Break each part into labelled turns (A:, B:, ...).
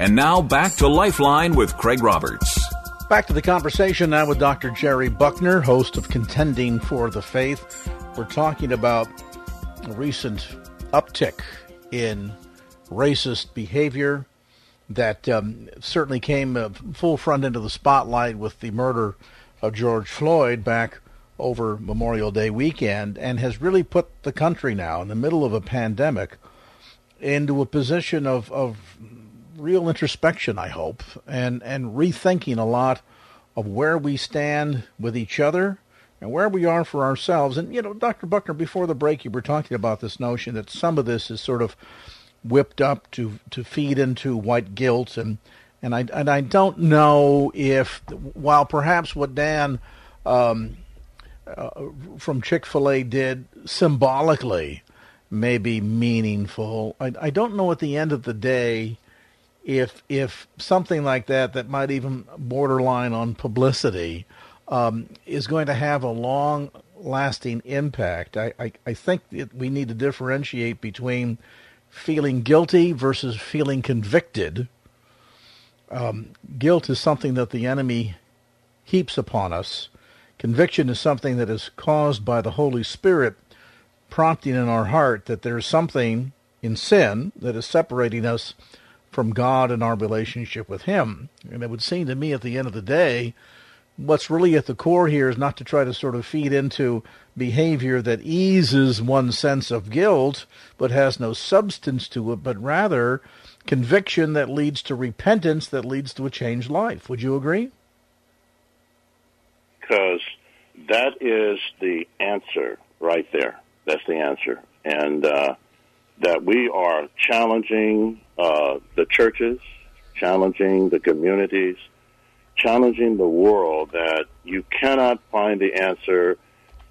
A: And now back to Lifeline with Craig Roberts.
B: Back to the conversation now with Dr. Jerry Buckner, host of Contending for the Faith. We're talking about a recent uptick in racist behavior that um, certainly came uh, full front into the spotlight with the murder of George Floyd back over Memorial Day weekend and has really put the country now in the middle of a pandemic into a position of, of real introspection, I hope, and, and rethinking a lot of where we stand with each other and where we are for ourselves. And, you know, Dr. Buckner, before the break, you were talking about this notion that some of this is sort of whipped up to, to feed into white guilt. And, and, I, and I don't know if, while perhaps what Dan um, uh, from Chick fil A did symbolically may be meaningful, I, I don't know at the end of the day if if something like that that might even borderline on publicity um, is going to have a long lasting impact. I, I, I think we need to differentiate between feeling guilty versus feeling convicted. Um, guilt is something that the enemy heaps upon us. Conviction is something that is caused by the Holy Spirit prompting in our heart that there is something in sin that is separating us from God and our relationship with Him. And it would seem to me at the end of the day, what's really at the core here is not to try to sort of feed into behavior that eases one's sense of guilt but has no substance to it, but rather conviction that leads to repentance that leads to a changed life. Would you agree?
C: Because that is the answer right there. That's the answer. And uh, that we are challenging uh, the churches, challenging the communities, challenging the world that you cannot find the answer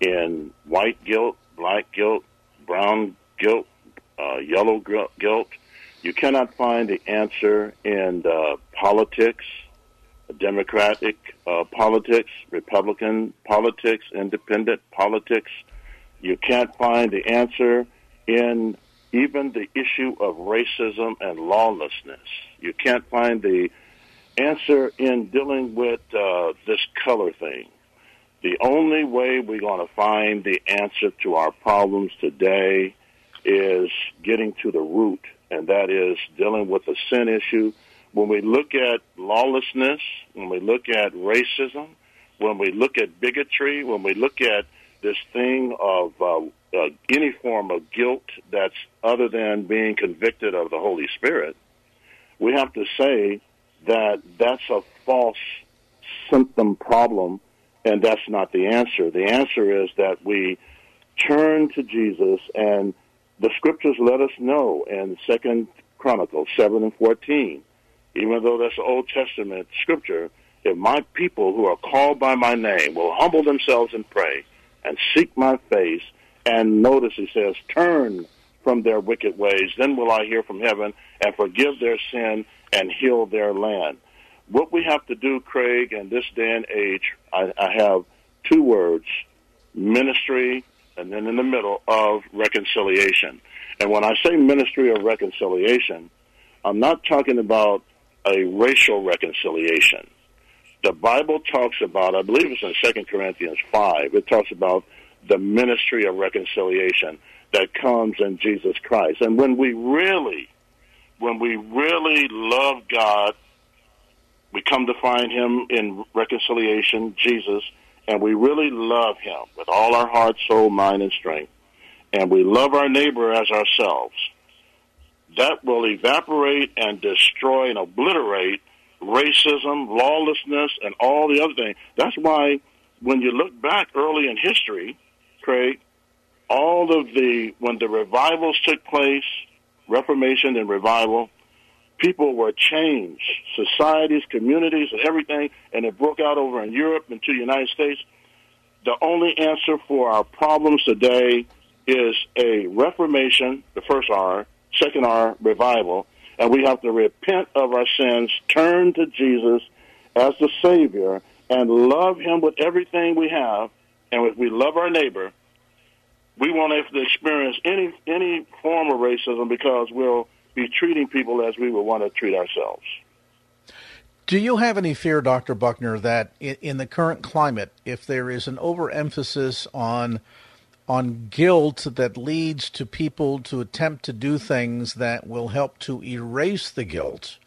C: in white guilt, black guilt, brown guilt, uh, yellow guilt. You cannot find the answer in uh, politics, Democratic uh, politics, Republican politics, independent politics. You can't find the answer in even the issue of racism and lawlessness. You can't find the answer in dealing with uh, this color thing. The only way we're going to find the answer to our problems today is getting to the root, and that is dealing with the sin issue. When we look at lawlessness, when we look at racism, when we look at bigotry, when we look at this thing of uh, uh, any form of guilt that's other than being convicted of the Holy Spirit, we have to say that that's a false symptom problem, and that's not the answer. The answer is that we turn to Jesus, and the scriptures let us know in Second Chronicles seven and fourteen, even though that's Old Testament scripture. If my people who are called by my name will humble themselves and pray and seek my face and notice he says, turn from their wicked ways. Then will I hear from heaven and forgive their sin and heal their land. What we have to do, Craig, in this day and age, I, I have two words ministry and then in the middle of reconciliation. And when I say ministry of reconciliation, I'm not talking about a racial reconciliation. The Bible talks about, I believe it's in Second Corinthians 5, it talks about the ministry of reconciliation that comes in Jesus Christ. And when we really, when we really love God, we come to find Him in reconciliation, Jesus, and we really love Him with all our heart, soul, mind, and strength, and we love our neighbor as ourselves, that will evaporate and destroy and obliterate racism, lawlessness, and all the other things. That's why when you look back early in history, All of the when the revivals took place, Reformation and revival, people were changed, societies, communities, and everything, and it broke out over in Europe and to the United States. The only answer for our problems today is a reformation, the first R, second R, revival, and we have to repent of our sins, turn to Jesus as the Savior, and love Him with everything we have. And if we love our neighbor, we won't have to experience any any form of racism because we'll be treating people as we would want to treat ourselves.
B: Do you have any fear, Dr. Buckner, that in, in the current climate, if there is an overemphasis on on guilt that leads to people to attempt to do things that will help to erase the guilt,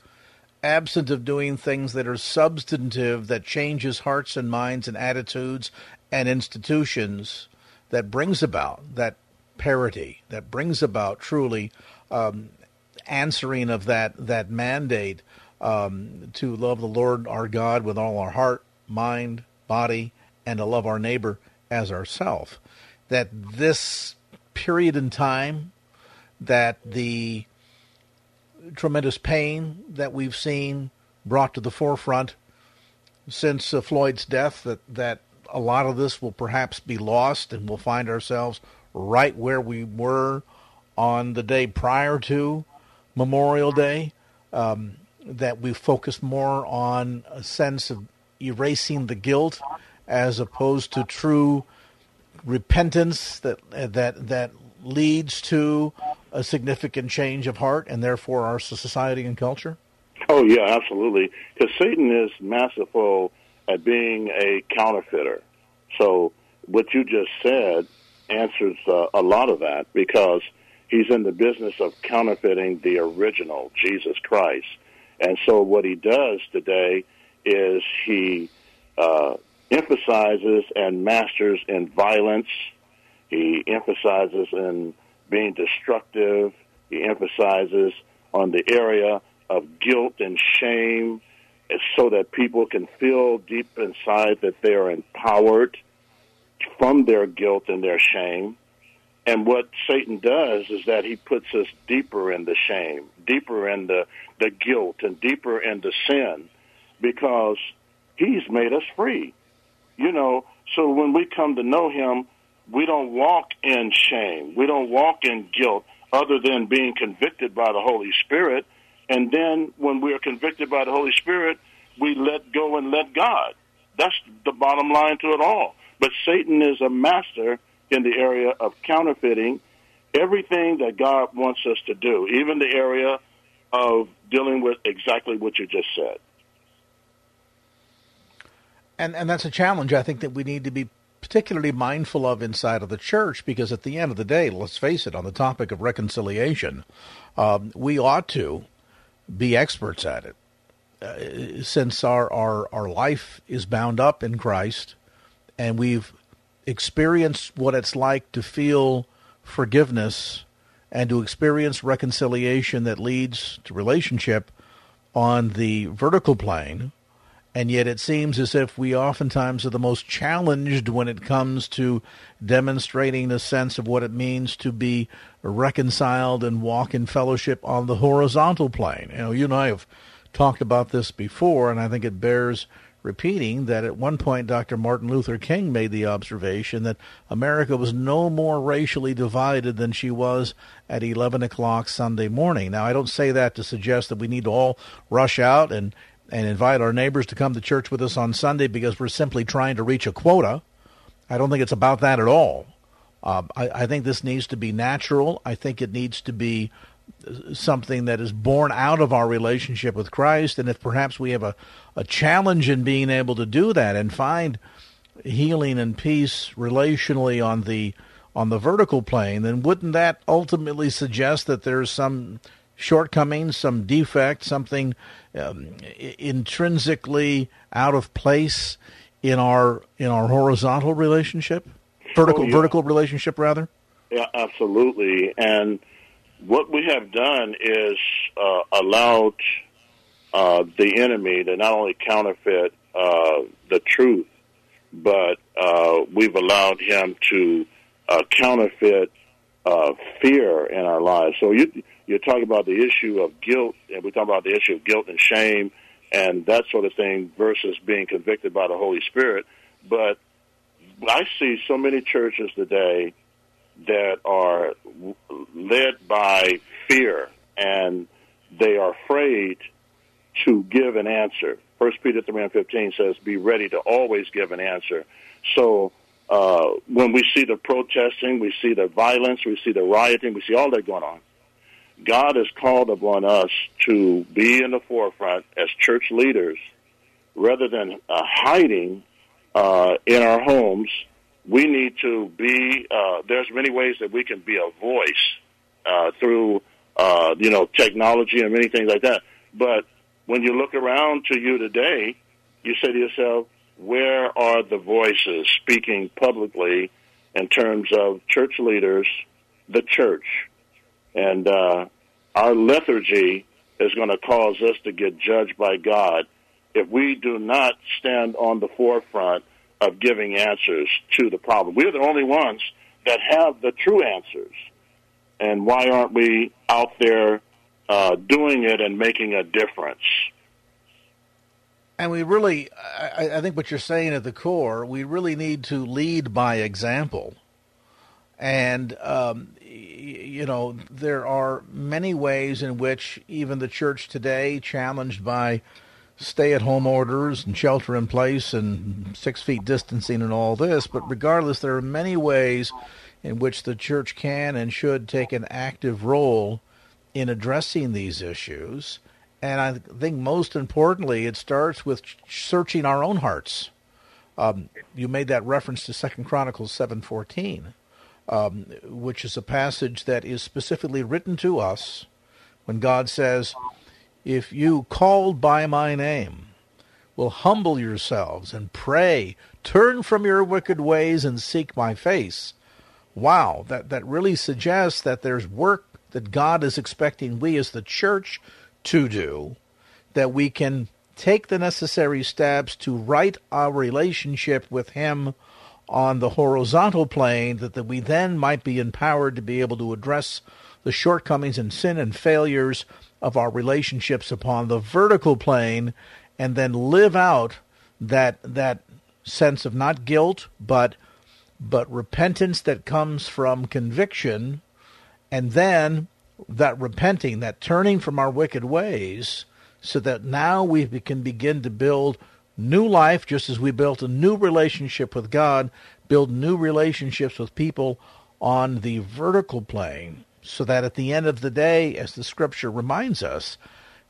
B: absent of doing things that are substantive, that changes hearts and minds and attitudes and institutions, that brings about that parity, that brings about truly um, answering of that that mandate um, to love the Lord our God with all our heart, mind, body, and to love our neighbor as ourself. That this period in time, that the tremendous pain that we've seen brought to the forefront since uh, Floyd's death, that, that a lot of this will perhaps be lost and we'll find ourselves right where we were on the day prior to Memorial Day, um, that we focus more on a sense of erasing the guilt as opposed to true repentance that that that leads to a significant change of heart and therefore our society and culture?
C: Oh yeah, absolutely. Because Satan is masterful at being a counterfeiter. So what you just said answers uh, a lot of that because he's in the business of counterfeiting the original Jesus Christ. And so what he does today is he uh, emphasizes and masters in violence. He emphasizes in being destructive. He emphasizes on the area of guilt and shame so that people can feel deep inside that they are empowered from their guilt and their shame. And what Satan does is that he puts us deeper in the shame, deeper in the, the guilt, and deeper in the sin because he's made us free. You know, so when we come to know Him, we don't walk in shame. We don't walk in guilt other than being convicted by the Holy Spirit. And then when we are convicted by the Holy Spirit, we let go and let God. That's the bottom line to it all. But Satan is a master in the area of counterfeiting everything that God wants us to do, even the area of dealing with exactly what you just said
B: and and that's a challenge I think that we need to be particularly mindful of inside of the church because at the end of the day, let's face it, on the topic of reconciliation, um, we ought to be experts at it. Uh, since our, our, our life is bound up in Christ and we've experienced what it's like to feel forgiveness and to experience reconciliation that leads to relationship on the vertical plane, and yet it seems as if we oftentimes are the most challenged when it comes to demonstrating the sense of what it means to be reconciled and walk in fellowship on the horizontal plane. You know, you and I have talked about this before, and I think it bears repeating that at one point Dr. Martin Luther King made the observation that America was no more racially divided than she was at 11 o'clock Sunday morning. Now, I don't say that to suggest that we need to all rush out and and invite our neighbors to come to church with us on Sunday because we're simply trying to reach a quota. I don't think it's about that at all. Uh, I, I, think this needs to be natural. I think it needs to be something that is born out of our relationship with Christ. And if perhaps we have a, a challenge in being able to do that and find healing and peace relationally on the on the vertical plane, then wouldn't that ultimately suggest that there's some shortcomings, some defect, something um, intrinsically out of place in our in our horizontal relationship, vertical oh, yeah. vertical relationship rather.
C: Yeah, absolutely. And what we have done is uh, allowed uh, the enemy to not only counterfeit uh, the truth, but uh, we've allowed him to uh, counterfeit uh, fear in our lives. So you you talk about the issue of guilt, and we talk about the issue of guilt and shame, and that sort of thing versus being convicted by the Holy Spirit. But I see so many churches today that are led by fear, and they are afraid to give an answer. First Peter three and fifteen says, "Be ready to always give an answer." So uh, when we see the protesting, we see the violence, we see the rioting, we see all that going on. God has called upon us to be in the forefront as church leaders, rather than uh, hiding uh, in our homes. We need to be. Uh, there's many ways that we can be a voice uh, through, uh, you know, technology and many things like that. But when you look around to you today, you say to yourself, where are the voices speaking publicly in terms of church leaders, the church? And uh, our lethargy is going to cause us to get judged by God if we do not stand on the forefront of giving answers to the problem. We're the only ones that have the true answers. And why aren't we out there uh, doing it and making a difference?
B: And we really, I, I, think what you're saying at the core, we really need to lead by example. And, um, you know, there are many ways in which even the church today, challenged by stay at home orders and shelter in place and six feet distancing and all this, but regardless, there are many ways in which the church can and should take an active role in addressing these issues. And I think most importantly, it starts with searching our own hearts. Um, you made that reference to Second Chronicles seven fourteen, um, which is a passage that is specifically written to us when God says, "If you called by my name, will humble yourselves and pray, turn from your wicked ways and seek my face." Wow, that that really suggests that there's work that God is expecting we as the church to do, that we can take the necessary steps to right our relationship with Him on the horizontal plane, that, that we then might be empowered to be able to address the shortcomings and sin and failures of our relationships upon the vertical plane, and then live out that that sense of not guilt, but but repentance that comes from conviction, and then that repenting, that turning from our wicked ways, so that now we can begin to build new life, just as we built a new relationship with God, build new relationships with people on the vertical plane, so that at the end of the day, as the scripture reminds us,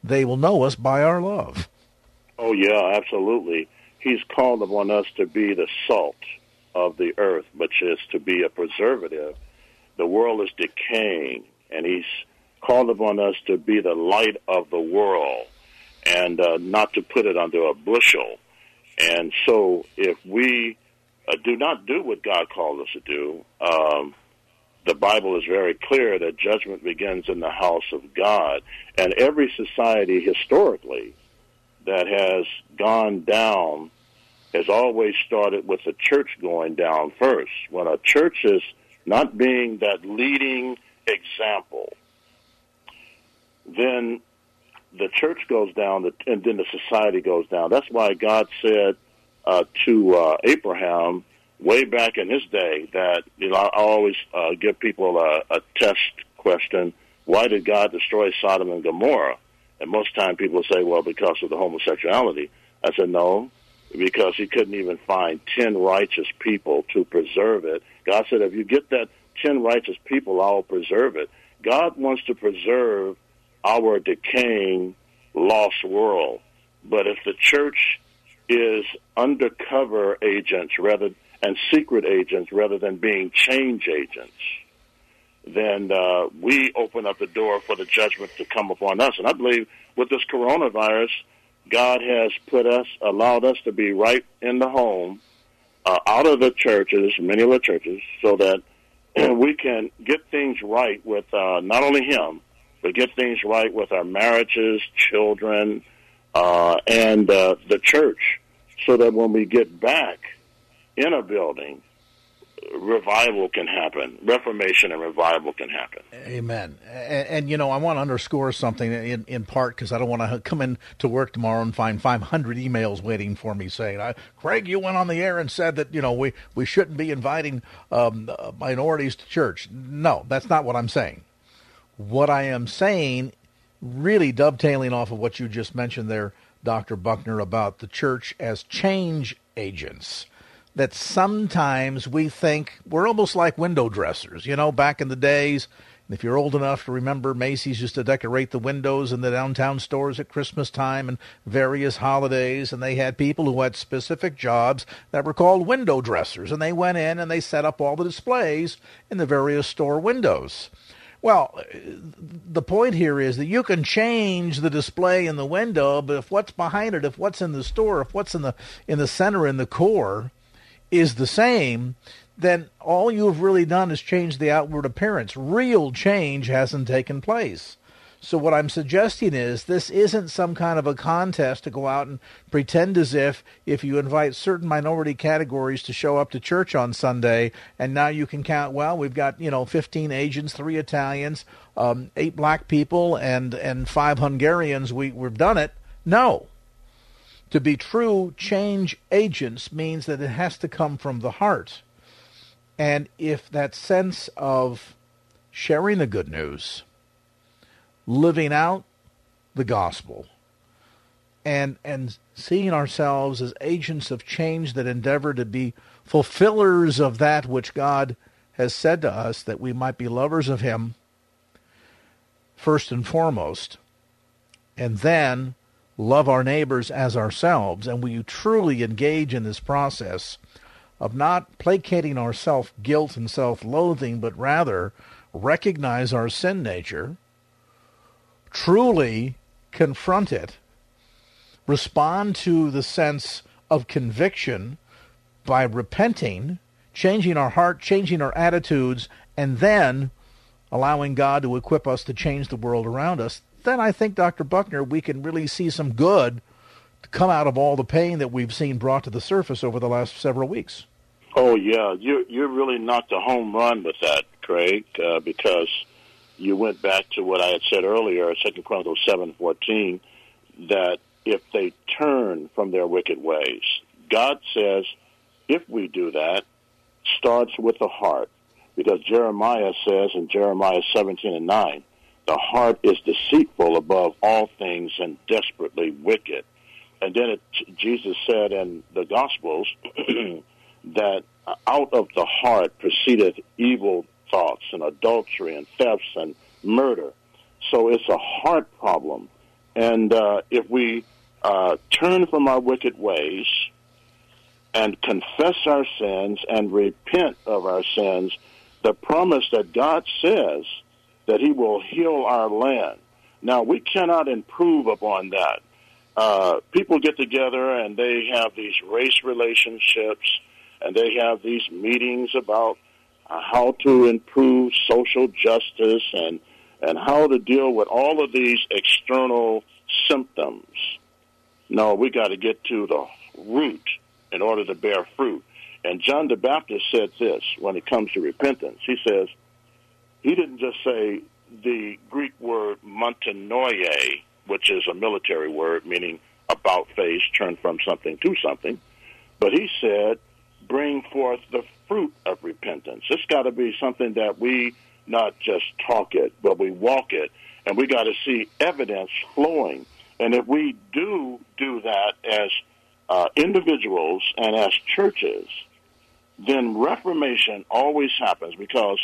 B: they will know us by our love.
C: Oh, yeah, absolutely. He's called upon us to be the salt of the earth, which is to be a preservative. The world is decaying and he's called upon us to be the light of the world and uh, not to put it under a bushel. And so, if we uh, do not do what God called us to do, um, the Bible is very clear that judgment begins in the house of God. And every society historically that has gone down has always started with the church going down first. When a church is not being that leading example, then the church goes down, and then the society goes down. That's why God said uh, to uh, Abraham way back in his day that you know I always uh, give people a, a test question: Why did God destroy Sodom and Gomorrah? And most time people say, "Well, because of the homosexuality." I said, "No, because He couldn't even find ten righteous people to preserve it." God said, "If you get that." 10 righteous people, I'll preserve it. God wants to preserve our decaying, lost world. But if the church is undercover agents rather and secret agents rather than being change agents, then uh, we open up the door for the judgment to come upon us. And I believe with this coronavirus, God has put us, allowed us to be right in the home, uh, out of the churches, many of the churches, so that we can get things right with uh, not only him, but get things right with our marriages, children, uh, and uh, the church, so that when we get back in a building, revival can happen. Reformation and revival can happen.
B: Amen. And, and you know, I want to underscore something in, in part because I don't want to come in to work tomorrow and find 500 emails waiting for me saying, "Craig, you went on the air and said that you know we we shouldn't be inviting um, minorities to church." No, that's not what I'm saying. What I am saying, really dovetailing off of what you just mentioned there, Dr. Buckner, about the church as change agents that sometimes we think we're almost like window dressers. You know, back in the days, if you're old enough to remember, Macy's used to decorate the windows in the downtown stores at Christmas time and various holidays, and they had people who had specific jobs that were called window dressers, and they went in and they set up all the displays in the various store windows. Well, uh, the point here is that you can change the display in the window, but if what's behind it, if what's in the store, if what's in the in the center in the core, is the same, then all you've really done is change the outward appearance. Real change hasn't taken place. So what I'm suggesting is this isn't some kind of a contest to go out and pretend as if if you invite certain minority categories to show up to church on Sunday and now you can count well we've got you know 15 Asians, three Italians, um, eight black people and and five Hungarians we we've done it. No. To be true change agents means that it has to come from the heart. And if that sense of sharing the good news, living out the gospel, and and seeing ourselves as agents of change that endeavor to be fulfillers of that which God has said to us that we might be lovers of him first and foremost and then love our neighbors as ourselves, and we truly engage in this process of not placating our self guilt and self loathing, but rather recognize our sin nature, truly confront it, respond to the sense of conviction by repenting, changing our heart, changing our attitudes, and then allowing God to equip us to change the world around us then I think, Dr. Buckner, we can really see some good come out of all the pain that we've seen brought to the surface over the last several weeks.
C: Oh yeah, you're you're really knocked a home run with that, Craig, uh, because you went back to what I had said earlier, Second Chronicles seven fourteen, that if they turn from their wicked ways, God says, if we do that, starts with the heart, because Jeremiah says in Jeremiah seventeen and nine, the heart is deceitful above all things and desperately wicked. And then it, Jesus said in the Gospels that out of the heart proceedeth evil thoughts and adultery and thefts and murder. So it's a heart problem. And uh, if we uh, turn from our wicked ways and confess our sins and repent of our sins, the promise that God says that he will heal our land. Now, we cannot improve upon that. Uh, people get together and they have these race relationships and they have these meetings about uh, how to improve social justice and, and how to deal with all of these external symptoms. No, we got to get to the root in order to bear fruit. And John the Baptist said this when it comes to repentance. He says, he didn't just say the Greek word metanoia, which is a military word meaning about face, turn from something to something, but he said, bring forth the fruit of repentance. It's got to be something that we not just talk it, but we walk it, and we got to see evidence flowing. And if we do do that as uh, individuals and as churches, then reformation always happens because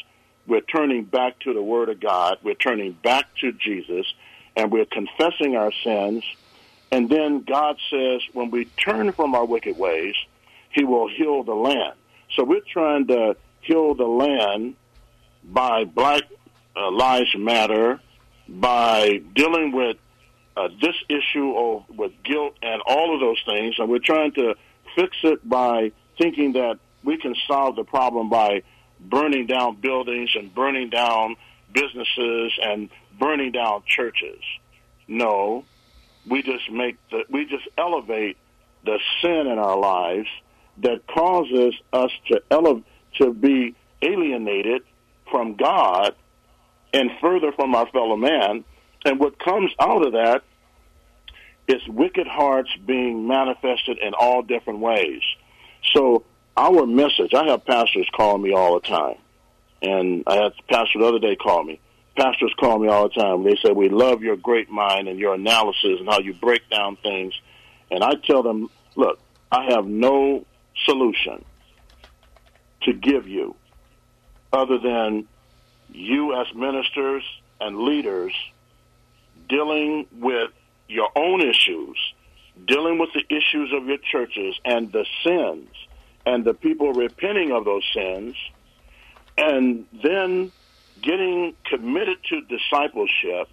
C: we're turning back to the Word of God. We're turning back to Jesus, and we're confessing our sins. And then God says, when we turn from our wicked ways, He will heal the land. So we're trying to heal the land by Black uh, Lives Matter, by dealing with uh, this issue of with guilt and all of those things, and we're trying to fix it by thinking that we can solve the problem by burning down buildings and burning down businesses and burning down churches. No, we just make the we just elevate the sin in our lives that causes us to elevate to be alienated from God and further from our fellow man. And what comes out of that is wicked hearts being manifested in all different ways. So our message, I have pastors call me all the time. And I had a pastor the other day call me. Pastors call me all the time. They say, we love your great mind and your analysis and how you break down things. And I tell them, look, I have no solution to give you other than you as ministers and leaders dealing with your own issues, dealing with the issues of your churches and the sins and the people repenting of those sins, and then getting committed to discipleship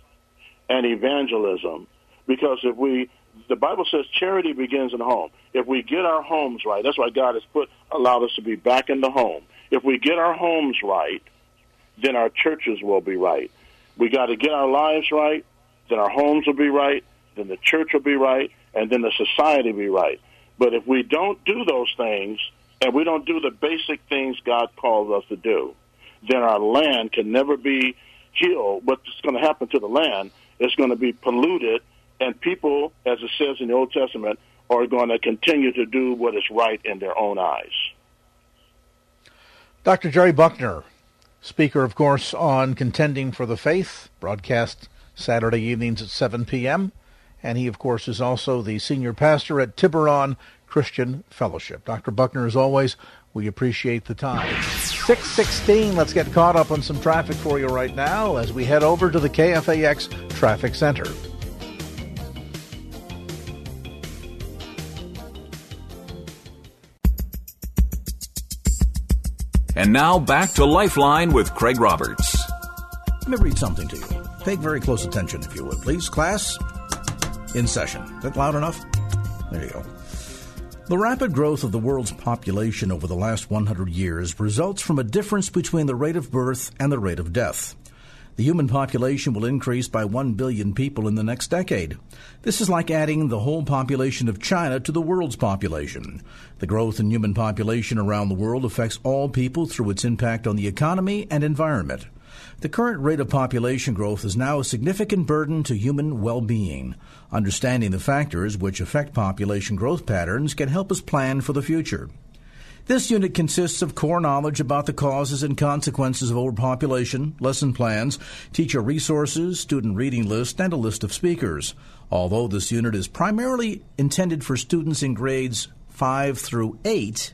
C: and evangelism. Because if we, the Bible says charity begins in the home. If we get our homes right, that's why God has put, allowed us to be back in the home. If we get our homes right, then our churches will be right. We got to get our lives right, then our homes will be right, then the church will be right, and then the society will be right. But if we don't do those things, and we don't do the basic things God calls us to do, then our land can never be healed. What's going to happen to the land is going to be polluted, and people, as it says in the Old Testament, are going to continue to do what is right in their own eyes.
B: Dr. Jerry Buckner, speaker, of course, on Contending for the Faith, broadcast Saturday evenings at 7 p.m. And he, of course, is also the senior pastor at Tiburon Christian Fellowship. Dr. Buckner, as always, we appreciate the time. 616, let's get caught up on some traffic for you right now as we head over to the KFAX Traffic Center.
A: And now back to Lifeline with Craig Roberts.
B: Let me read something to you. Pay very close attention, if you would, please. Class, in session. Is that loud enough? There you go. The rapid growth of the world's population over the last 100 years results from a difference between the rate of birth and the rate of death. The human population will increase by 1 billion people in the next decade. This is like adding the whole population of China to the world's population. The growth in human population around the world affects all people through its impact on the economy and environment. The current rate of population growth is now a significant burden to human well being. Understanding the factors which affect population growth patterns can help us plan for the future. This unit consists of core knowledge about the causes and consequences of overpopulation, lesson plans, teacher resources, student reading list, and a list of speakers. Although this unit is primarily intended for students in grades 5 through 8,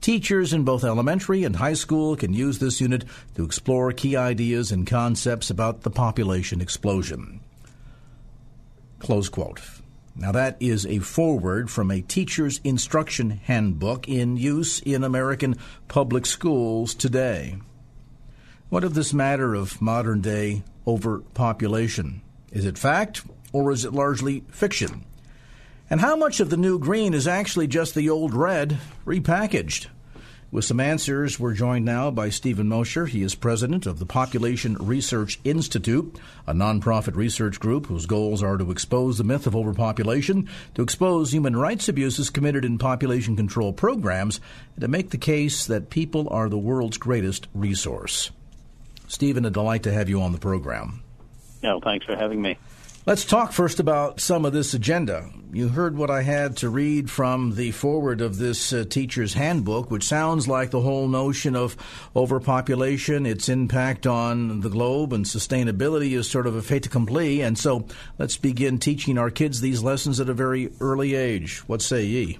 B: teachers in both elementary and high school can use this unit to explore key ideas and concepts about the population explosion. Close quote. Now, that is a foreword from a teacher's instruction handbook in use in American public schools today. What of this matter of modern day overpopulation? Is it fact or is it largely fiction? And how much of the new green is actually just the old red repackaged? With some answers, we're joined now by Steven Mosher. He is president of the Population Research Institute, a nonprofit research group whose goals are to expose the myth of overpopulation, to expose human rights abuses committed in population control programs, and to make the case that people are the world's greatest resource. Steven, a delight to have you on the program.
D: No, thanks for having me.
B: Let's talk first about some of this agenda. You heard what I had to read from the foreword of this uh, teacher's handbook, which sounds like the whole notion of overpopulation, its impact on the globe, and sustainability is sort of a fait accompli. And so let's begin teaching our kids these lessons at a very early age. What say ye?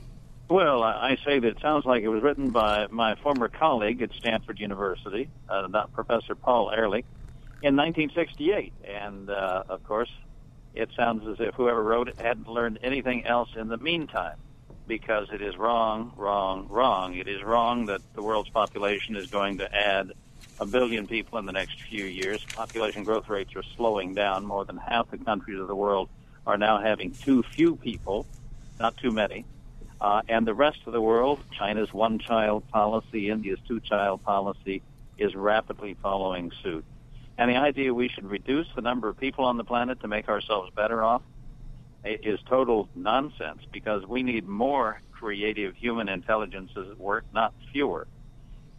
D: Well, I say that it sounds like it was written by my former colleague at Stanford University, uh, Professor Paul Ehrlich, in 1968. And, uh, of course, it sounds as if whoever wrote it hadn't learned anything else in the meantime because it is wrong, wrong, wrong. It is wrong that the world's population is going to add a billion people in the next few years. Population growth rates are slowing down. More than half the countries of the world are now having too few people, not too many. Uh, and the rest of the world, China's one child policy, India's two child policy, is rapidly following suit. And the idea we should reduce the number of people on the planet to make ourselves better off is total nonsense because we need more creative human intelligences at work, not fewer.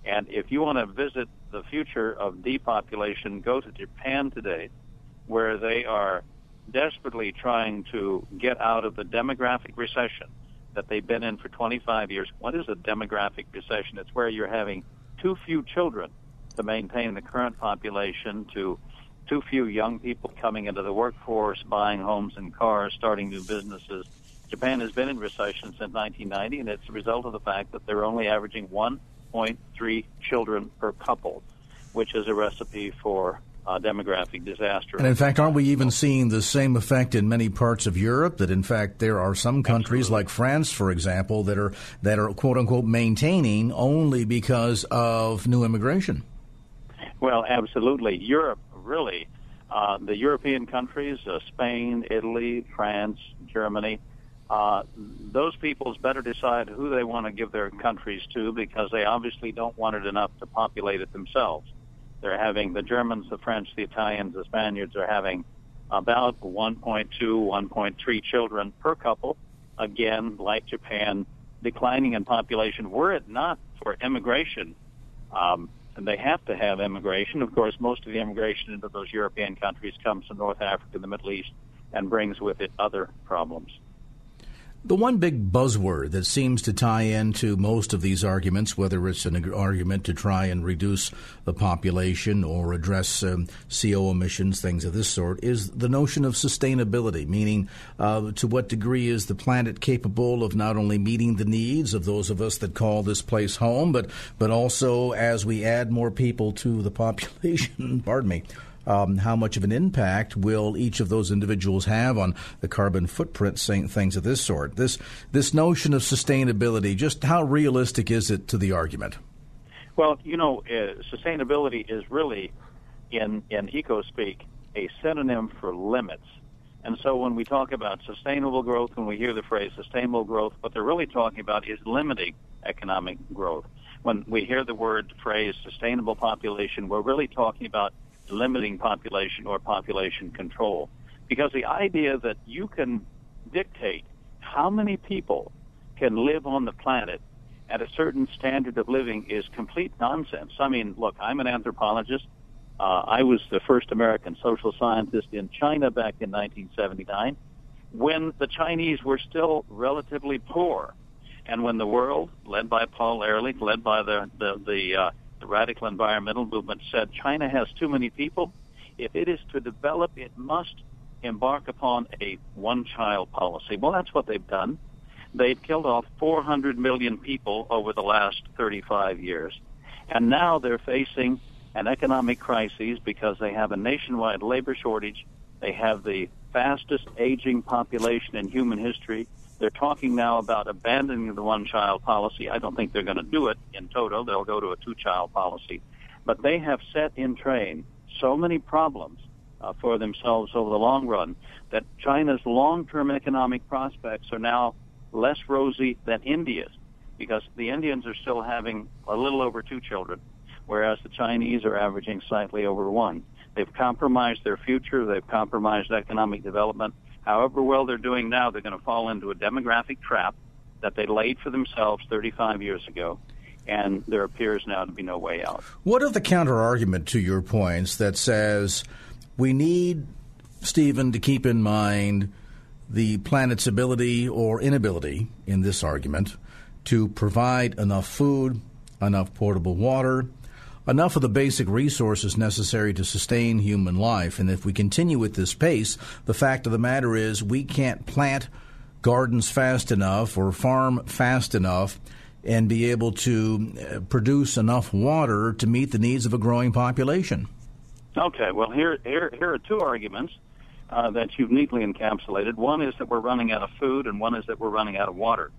D: And if you want to visit the future of depopulation, go to Japan today, where they are desperately trying to get out of the demographic recession that they've been in for 25 years. What is a demographic recession? It's where you're having too few children to maintain the current population, to too few young people coming into the workforce, buying homes and cars, starting new businesses. Japan has been in recession since 1990, and it's a result of the fact that they're only averaging 1.3 children per couple, which is a recipe for uh, demographic disaster.
B: And in fact, aren't we even seeing the same effect in many parts of Europe? That in fact there are some countries
D: Absolutely.
B: like France, for example, that are that are quote unquote maintaining only because of new immigration.
D: Well, absolutely. Europe really, uh, the European countries, uh, Spain, Italy, France, Germany. Uh, those peoples better decide who they want to give their countries to because they obviously don't want it enough to populate it themselves. They're having the Germans, the French, the Italians, the Spaniards are having about 1.2, 1.3 children per couple. Again, like Japan, declining in population. Were it not for immigration, um, and they have to have immigration. Of course, most of the immigration into those European countries comes from North Africa and the Middle East and brings with it other problems.
B: The one big buzzword that seems to tie into most of these arguments, whether it's an argument to try and reduce the population or address um, CO emissions, things of this sort, is the notion of sustainability, meaning uh, to what degree is the planet capable of not only meeting the needs of those of us that call this place home, but, but also as we add more people to the population, pardon me, um, how much of an impact will each of those individuals have on the carbon footprint, things of this sort. This this notion of sustainability, just how realistic is it to the argument?
D: Well, you know, uh, sustainability is really, in in eco speak, a synonym for limits. And so when we talk about sustainable growth, when we hear the phrase sustainable growth, what they're really talking about is limiting economic growth. When we hear the word phrase sustainable population, we're really talking about limiting population or population control. Because the idea that you can dictate how many people can live on the planet at a certain standard of living is complete nonsense. I mean, look, I'm an anthropologist. Uh, I was the first American social scientist in China back in 1979 when the Chinese were still relatively poor. And when the world, led by Paul Ehrlich, led by the, the, the, uh, the radical environmental movement, said China has too many people, if it is to develop, it must embark upon a one-child policy. Well, that's what they've done. They've killed off 400 million people over the last 35 years. And now they're facing an economic crisis because they have a nationwide labor shortage. They have the fastest aging population in human history. They're talking now about abandoning the one child policy. I don't think they're going to do it in total. They'll go to a two child policy. But they have set in train so many problems uh, for themselves over the long run that China's long term economic prospects are now less rosy than India's because the Indians are still having a little over two children whereas the Chinese are averaging slightly over one. They've compromised their future. They've compromised economic development. However well they're doing now, they're going to fall into a demographic trap that they laid for themselves 35 years ago. And there appears now to be no way out.
B: What of the counter argument to your points that says we need, Steven, to keep in mind the planet's ability or inability in this argument to provide enough food, enough portable water, enough of the basic resources necessary to sustain human life. And if we continue at this pace, the fact of the matter is we can't plant gardens fast enough or farm fast enough and be able to uh, produce enough water to meet the needs of a growing population.
D: Okay, well, here, here, here are two arguments uh, that you've neatly encapsulated. One is that we're running out of food, and one is that we're running out of water.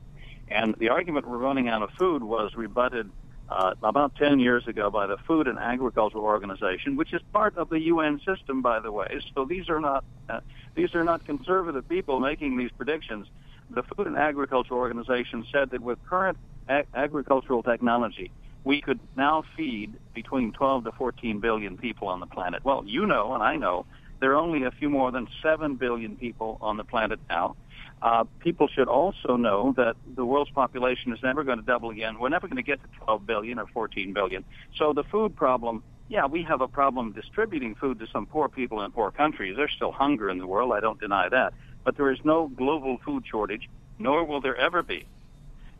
D: And the argument we're running out of food was rebutted uh, about 10 years ago by the Food and Agricultural Organization, which is part of the UN system, by the way. So these are not uh, these are not conservative people making these predictions. The Food and Agricultural Organization said that with current ag- agricultural technology, we could now feed between 12 to 14 billion people on the planet. Well, you know, and I know There are only a few more than 7 billion people on the planet now. Uh, people should also know that the world's population is never going to double again. We're never going to get to 12 billion or 14 billion. So the food problem, yeah, we have a problem distributing food to some poor people in poor countries. There's still hunger in the world. I don't deny that. But there is no global food shortage, nor will there ever be.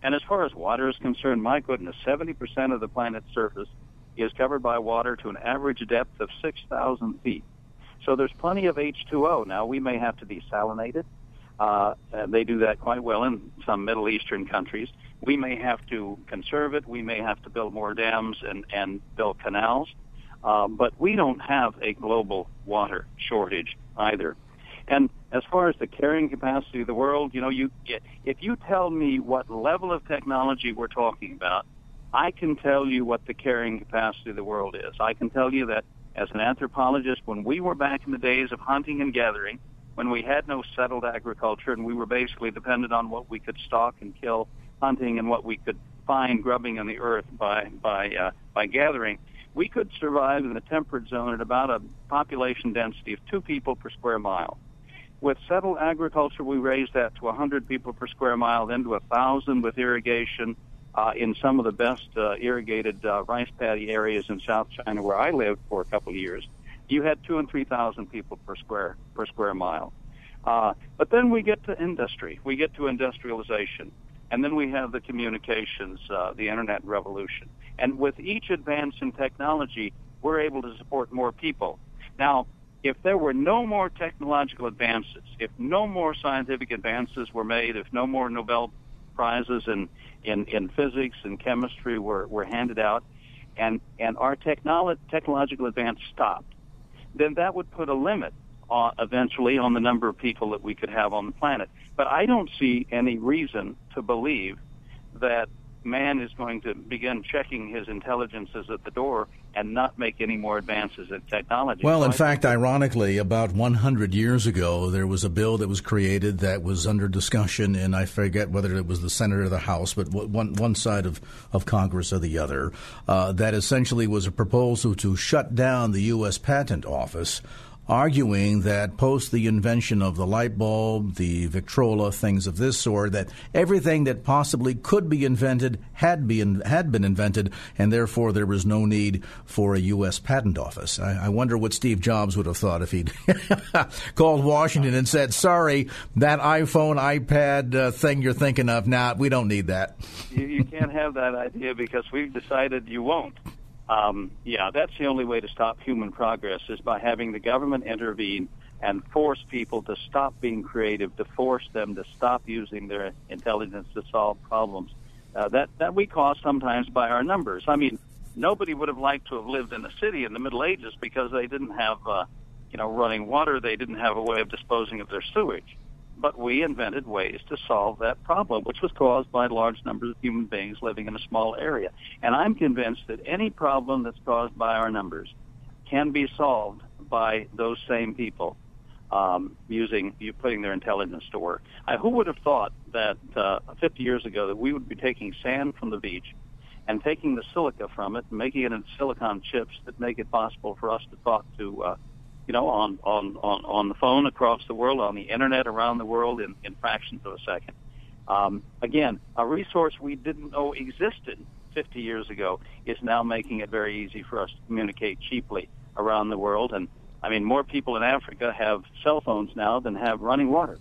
D: And as far as water is concerned, my goodness, 70% of the planet's surface is covered by water to an average depth of 6,000 feet. So there's plenty of H2O. Now, we may have to desalinate it. Uh, they do that quite well in some Middle Eastern countries. We may have to conserve it. We may have to build more dams and, and build canals. Uh, but we don't have a global water shortage either. And as far as the carrying capacity of the world, you know, you if you tell me what level of technology we're talking about, I can tell you what the carrying capacity of the world is. I can tell you that as an anthropologist, when we were back in the days of hunting and gathering, when we had no settled agriculture and we were basically dependent on what we could stalk and kill hunting and what we could find grubbing on the earth by by uh, by gathering, we could survive in the temperate zone at about a population density of two people per square mile. With settled agriculture, we raised that to 100 people per square mile, then to 1,000 with irrigation uh, in some of the best uh, irrigated uh, rice paddy areas in South China, where I lived for a couple of years. You had two and three thousand people per square per square mile. Uh, but then we get to industry, we get to industrialization, and then we have the communications, uh, the internet revolution. And with each advance in technology, we're able to support more people. Now, if there were no more technological advances, if no more scientific advances were made, if no more Nobel prizes in, in, in physics and chemistry were, were handed out, and, and our technolo- technological advance stopped, then that would put a limit uh, eventually on the number of people that we could have on the planet. But I don't see any reason to believe that man is going to begin checking his intelligences at the door and not make any more advances in technology.
B: Well, in fact, ironically, about 100 years ago, there was a bill that was created that was under discussion, and I forget whether it was the Senate or the House, but one, one side of, of Congress or the other, uh, that essentially was a proposal to shut down the U.S. Patent Office arguing that post the invention of the light bulb, the Victrola, things of this sort, that everything that possibly could be invented had been had been invented, and therefore there was no need for a U.S. patent office. I, I wonder what Steve Jobs would have thought if he'd called Washington and said, "Sorry, that iPhone, iPad uh, thing you're thinking of, now nah, we don't need that."
D: you, you can't have that idea because we've decided you won't. Um, yeah, that's the only way to stop human progress is by having the government intervene and force people to stop being creative, to force them to stop using their intelligence to solve problems uh, that that we cause sometimes by our numbers. I mean, nobody would have liked to have lived in a city in the Middle Ages because they didn't have, uh, you know, running water. They didn't have a way of disposing of their sewage but we invented ways to solve that problem, which was caused by large numbers of human beings living in a small area. And I'm convinced that any problem that's caused by our numbers can be solved by those same people um, using you putting their intelligence to work. I, who would have thought that uh, 50 years ago that we would be taking sand from the beach and taking the silica from it and making it into silicon chips that make it possible for us to talk to uh, you know, on, on, on, on the phone across the world, on the internet around the world in, in fractions of a second. Um, again, a resource we didn't know existed 50 years ago is now making it very easy for us to communicate cheaply around the world. And I mean, more people in Africa have cell phones now than have running water.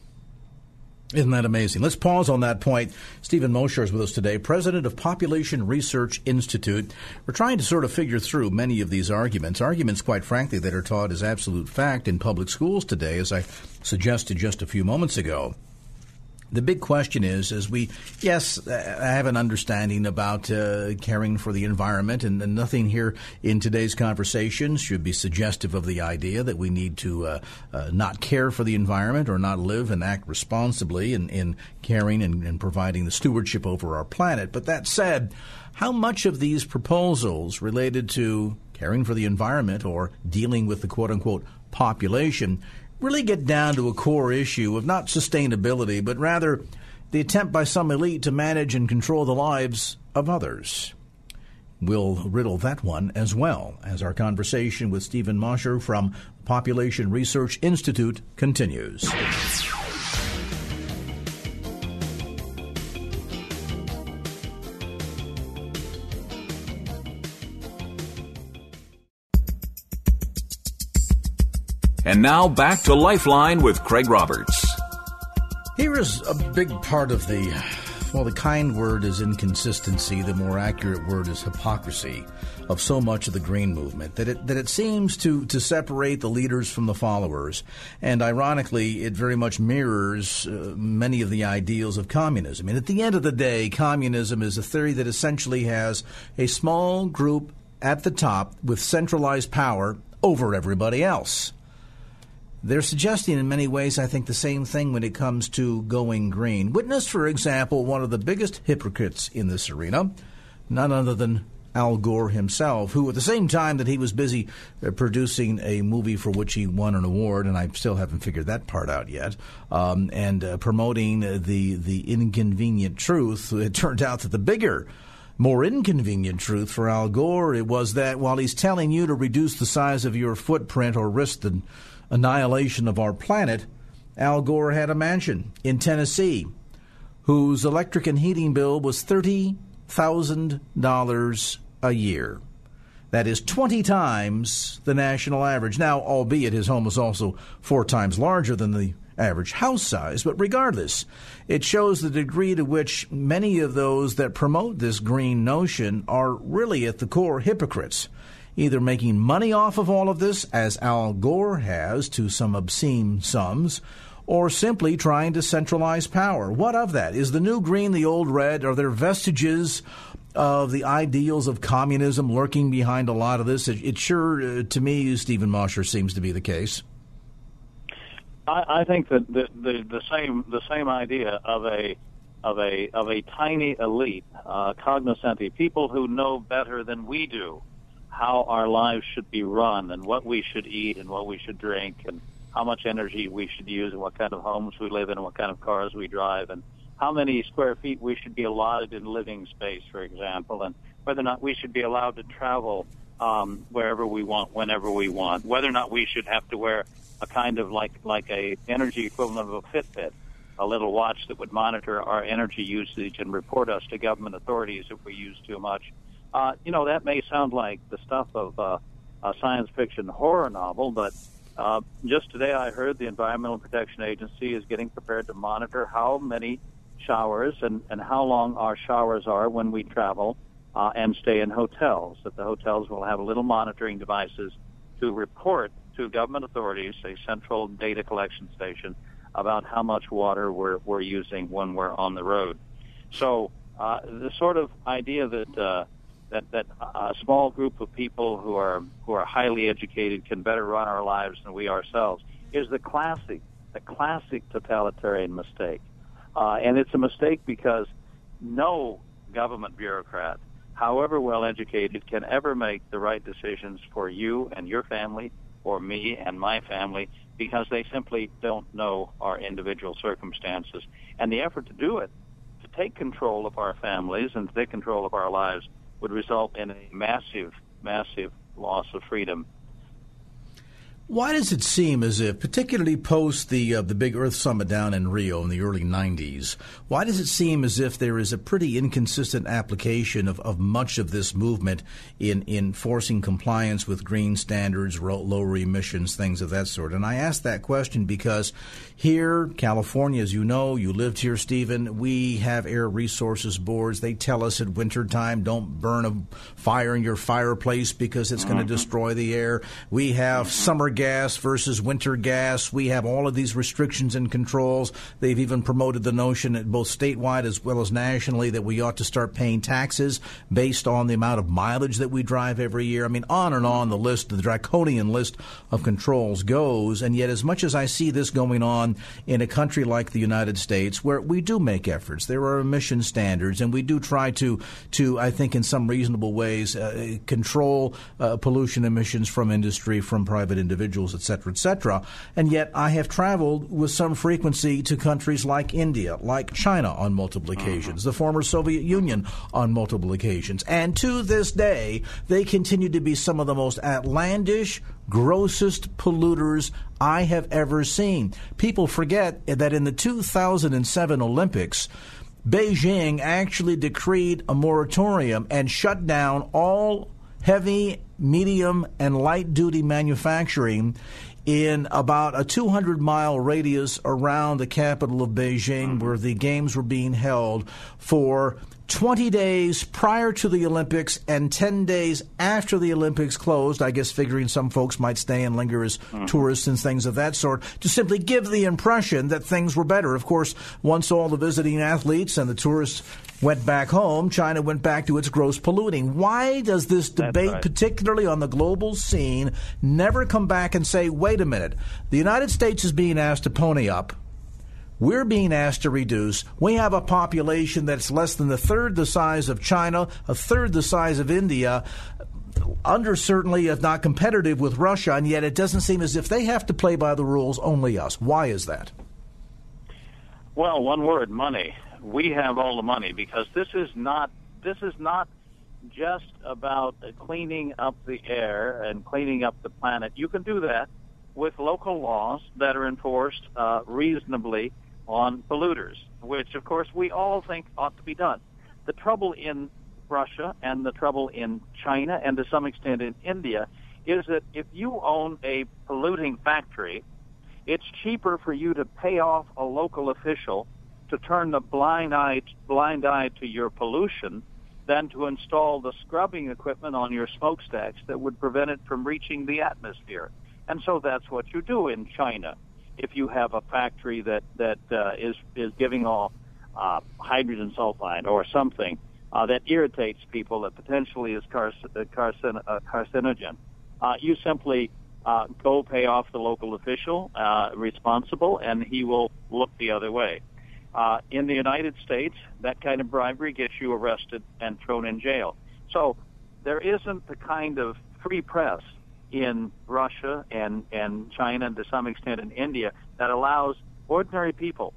B: Isn't that amazing? Let's pause on that point. Steven Mosher is with us today, president of Population Research Institute. We're trying to sort of figure through many of these arguments, arguments, quite frankly, that are taught as absolute fact in public schools today, as I suggested just a few moments ago. The big question is, as we, yes, I have an understanding about uh, caring for the environment, and, and, nothing here in today's conversation should be suggestive of the idea that we need to uh, uh, not care for the environment or not live and act responsibly in, in caring and, and providing the stewardship over our planet. But that said, how much of these proposals related to caring for the environment or dealing with the quote unquote population really get down to a core issue of not sustainability, but rather the attempt by some elite to manage and control the lives of others. We'll riddle that one as well as our conversation with Steven Mosher from Population Research Institute continues.
A: And now back to Lifeline with Craig Roberts.
B: Here is a big part of the, well, the kind word is inconsistency, the more accurate word is hypocrisy of so much of the green movement that it that it seems to to separate the leaders from the followers, and ironically, it very much mirrors uh, many of the ideals of communism. And at the end of the day, communism is a theory that essentially has a small group at the top with centralized power over everybody else. They're suggesting in many ways, I think, the same thing when it comes to going green. Witness, for example, one of the biggest hypocrites in this arena, none other than Al Gore himself, who at the same time that he was busy uh, producing a movie for which he won an award, and I still haven't figured that part out yet, um, and uh, promoting the the inconvenient truth, it turned out that the bigger more inconvenient truth for Al Gore it was that while he's telling you to reduce the size of your footprint or risk the annihilation of our planet, Al Gore had a mansion in Tennessee whose electric and heating bill was $30,000 a year. That is 20 times the national average. Now, albeit his home was also four times larger than the average house size, but regardless, it shows the degree to which many of those that promote this green notion are really at the core hypocrites either making money off of all of this, as Al Gore has to some obscene sums, or simply trying to centralize power. What of that? Is the new green the old red? Are there vestiges of the ideals of communism lurking behind a lot of this? It, it sure, uh, to me, Steven Mosher seems to be the case.
D: I, I think that the, the, the same the same idea of a of a of a tiny elite, uh, cognoscenti, people who know better than we do how our lives should be run and what we should eat and what we should drink and how much energy we should use and what kind of homes we live in and what kind of cars we drive and how many square feet we should be allotted in living space, for example, and whether or not we should be allowed to travel um, wherever we want, whenever we want, whether or not we should have to wear a kind of like like a energy equivalent of a Fitbit, a little watch that would monitor our energy usage and report us to government authorities if we use too much uh, you know, that may sound like the stuff of uh, a science fiction horror novel, but uh, just today I heard the Environmental Protection Agency is getting prepared to monitor how many showers and, and how long our showers are when we travel uh, and stay in hotels. That the hotels will have little monitoring devices to report to government authorities, a central data collection station, about how much water we're, we're using when we're on the road. So uh, the sort of idea that uh, that that a small group of people who are who are highly educated can better run our lives than we ourselves is the classic the classic totalitarian mistake, uh, and it's a mistake because no government bureaucrat, however well educated, can ever make the right decisions for you and your family, or me and my family, because they simply don't know our individual circumstances. And the effort to do it, to take control of our families and to take control of our lives, would result in a massive, massive loss of freedom
B: why does it seem as if, particularly post the uh, the big Earth Summit down in Rio in the early '90s, why does it seem as if there is a pretty inconsistent application of, of much of this movement in in forcing compliance with green standards, lower emissions, things of that sort? And I ask that question because here, California, as you know, you lived here, Steven. We have air resources boards. They tell us at wintertime, don't burn a fire in your fireplace because it's mm-hmm. going to destroy the air. We have summer gas versus winter gas. We have all of these restrictions and controls. They've even promoted the notion, that both statewide as well as nationally, that we ought to start paying taxes based on the amount of mileage that we drive every year. I mean, on and on the list, the draconian list of controls goes. And yet, as much as I see this going on in a country like the United States, where we do make efforts, there are emission standards, and we do try to, to I think, in some reasonable ways, uh, control uh, pollution emissions from industry, from private individuals individuals, etc., etc. And yet, I have traveled with some frequency to countries like India, like China on multiple mm-hmm. occasions, the former Soviet Union on multiple occasions. And to this day, they continue to be some of the most outlandish, grossest polluters I have ever seen. People forget that in the 2007 Olympics, Beijing actually decreed a moratorium and shut down all heavy, medium, and light duty manufacturing in about a 200 mile radius around the capital of Beijing, mm-hmm. where the games were being held for 20 days prior to the Olympics and 10 days after the Olympics closed, I guess figuring some folks might stay and linger as mm-hmm. tourists and things of that sort, to simply give the impression that things were better. Of course, once all the visiting athletes and the tourists went back home, China went back to its gross polluting. Why does this debate, right. particularly on the global scene, never come back and say, wait a minute, the United States is being asked to pony up we're being asked to reduce. We have a population that's less than a third the size of China, a third the size of India, under certainly, if not competitive with Russia, and yet it doesn't seem as if they have to play by the rules, only us. Why is that?
D: Well, one word money. We have all the money because this is not this is not just about cleaning up the air and cleaning up the planet. You can do that with local laws that are enforced uh, reasonably on polluters, which of course we all think ought to be done. The trouble in Russia and the trouble in China and to some extent in India is that if you own a polluting factory, it's cheaper for you to pay off a local official to turn the blind eye blind eye to your pollution than to install the scrubbing equipment on your smokestacks that would prevent it from reaching the atmosphere. And so that's what you do in China if you have a factory that that uh, is is giving off uh, hydrogen sulfide or something uh, that irritates people that potentially is uh, carcin- uh, carcinogen, uh, you simply uh, go pay off the local official uh, responsible, and he will look the other way. Uh, in the United States, that kind of bribery gets you arrested and thrown in jail. So there isn't the kind of free press in Russia and, and China and to some extent in India that allows ordinary people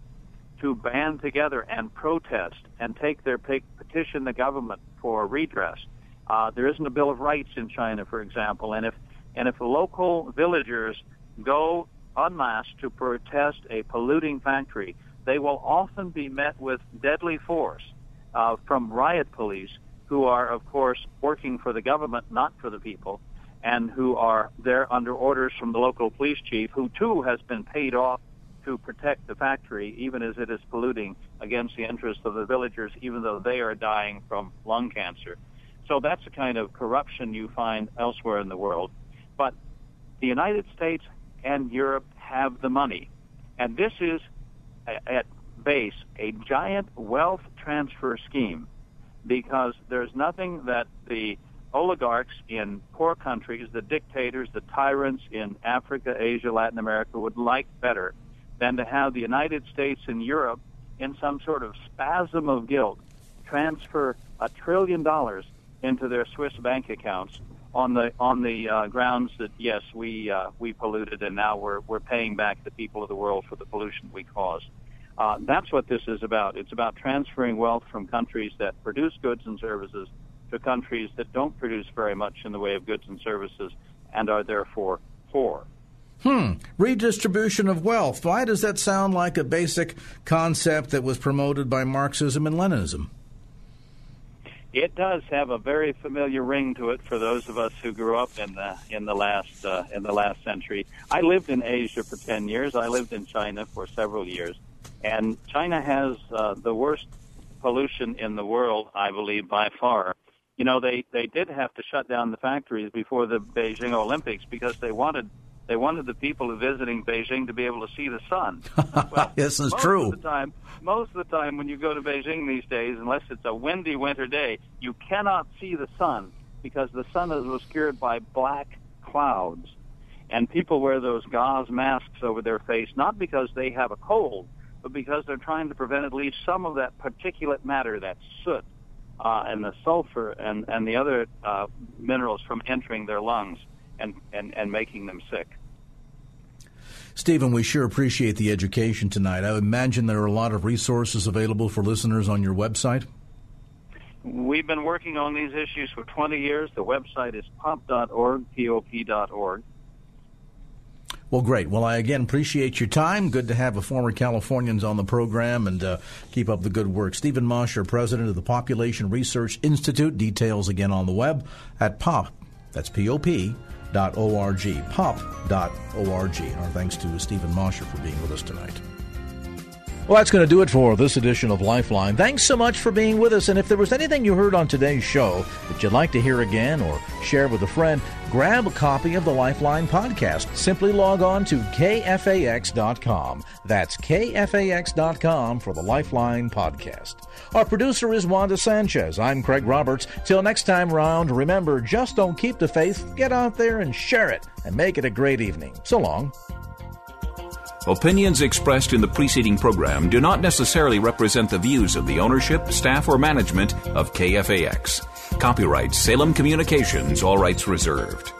D: to band together and protest and take their petition the government for redress. Uh, there isn't a Bill of Rights in China, for example, and if and if local villagers go en masse to protest a polluting factory, they will often be met with deadly force uh, from riot police, who are, of course, working for the government, not for the people and who are there under orders from the local police chief, who too has been paid off to protect the factory, even as it is polluting against the interests of the villagers, even though they are dying from lung cancer. So that's the kind of corruption you find elsewhere in the world. But the United States and Europe have the money. And this is, at base, a giant wealth transfer scheme because there's nothing that the oligarchs in poor countries, the dictators, the tyrants in Africa, Asia, Latin America would like better than to have the United States and Europe in some sort of spasm of guilt transfer a trillion dollars into their Swiss bank accounts on the on the uh, grounds that yes we uh, we polluted and now we're we're paying back the people of the world for the pollution we caused. Uh, that's what this is about. It's about transferring wealth from countries that produce goods and services to countries that don't produce very much in the way of goods and services and are therefore poor.
B: Hmm. Redistribution of wealth. Why does that sound like a basic concept that was promoted by Marxism and Leninism?
D: It does have a very familiar ring to it for those of us who grew up in the in the last uh, in the last century. I lived in Asia for ten years. I lived in China for several years, and China has uh, the worst pollution in the world, I believe, by far you know, they they did have to shut down the factories before the Beijing Olympics because they wanted they wanted the people visiting Beijing to be able to see the sun.
B: Well, this is
D: most
B: true.
D: Of the time, most of the time, when you go to Beijing these days, unless it's a windy winter day, you cannot see the sun because the sun is obscured by black clouds, and people wear those gauze masks over their face not because they have a cold, but because they're trying to prevent at least some of that particulate matter, that soot, uh, and the sulfur and, and the other uh, minerals from entering their lungs and, and, and making them sick.
B: Steven, we sure appreciate the education tonight. I imagine there are a lot of resources available for listeners on your website.
D: We've been working on these issues for 20 years. The website is pop.org, P-O-P.org.
B: Well, great. Well, I again appreciate your time. Good to have a former Californians on the program and uh, keep up the good work. Steven Mosher, president of the Population Research Institute. Details again on the web at pop. That's P-O-P dot O-R-G, pop pop.org. And our thanks to Steven Mosher for being with us tonight. Well, that's going to do it for this edition of Lifeline. Thanks so much for being with us. And if there was anything you heard on today's show that you'd like to hear again or share with a friend, grab a copy of the Lifeline podcast. Simply log on to kfax.com. That's kfax.com for the Lifeline podcast. Our producer is Wanda Sanchez. I'm Craig Roberts. Till next time round, remember, just don't keep the faith. Get out there and share it and make it a great evening. So long.
A: Opinions expressed in the preceding program do not necessarily represent the views of the ownership, staff, or management of KFAX. Copyright Salem Communications, all rights reserved.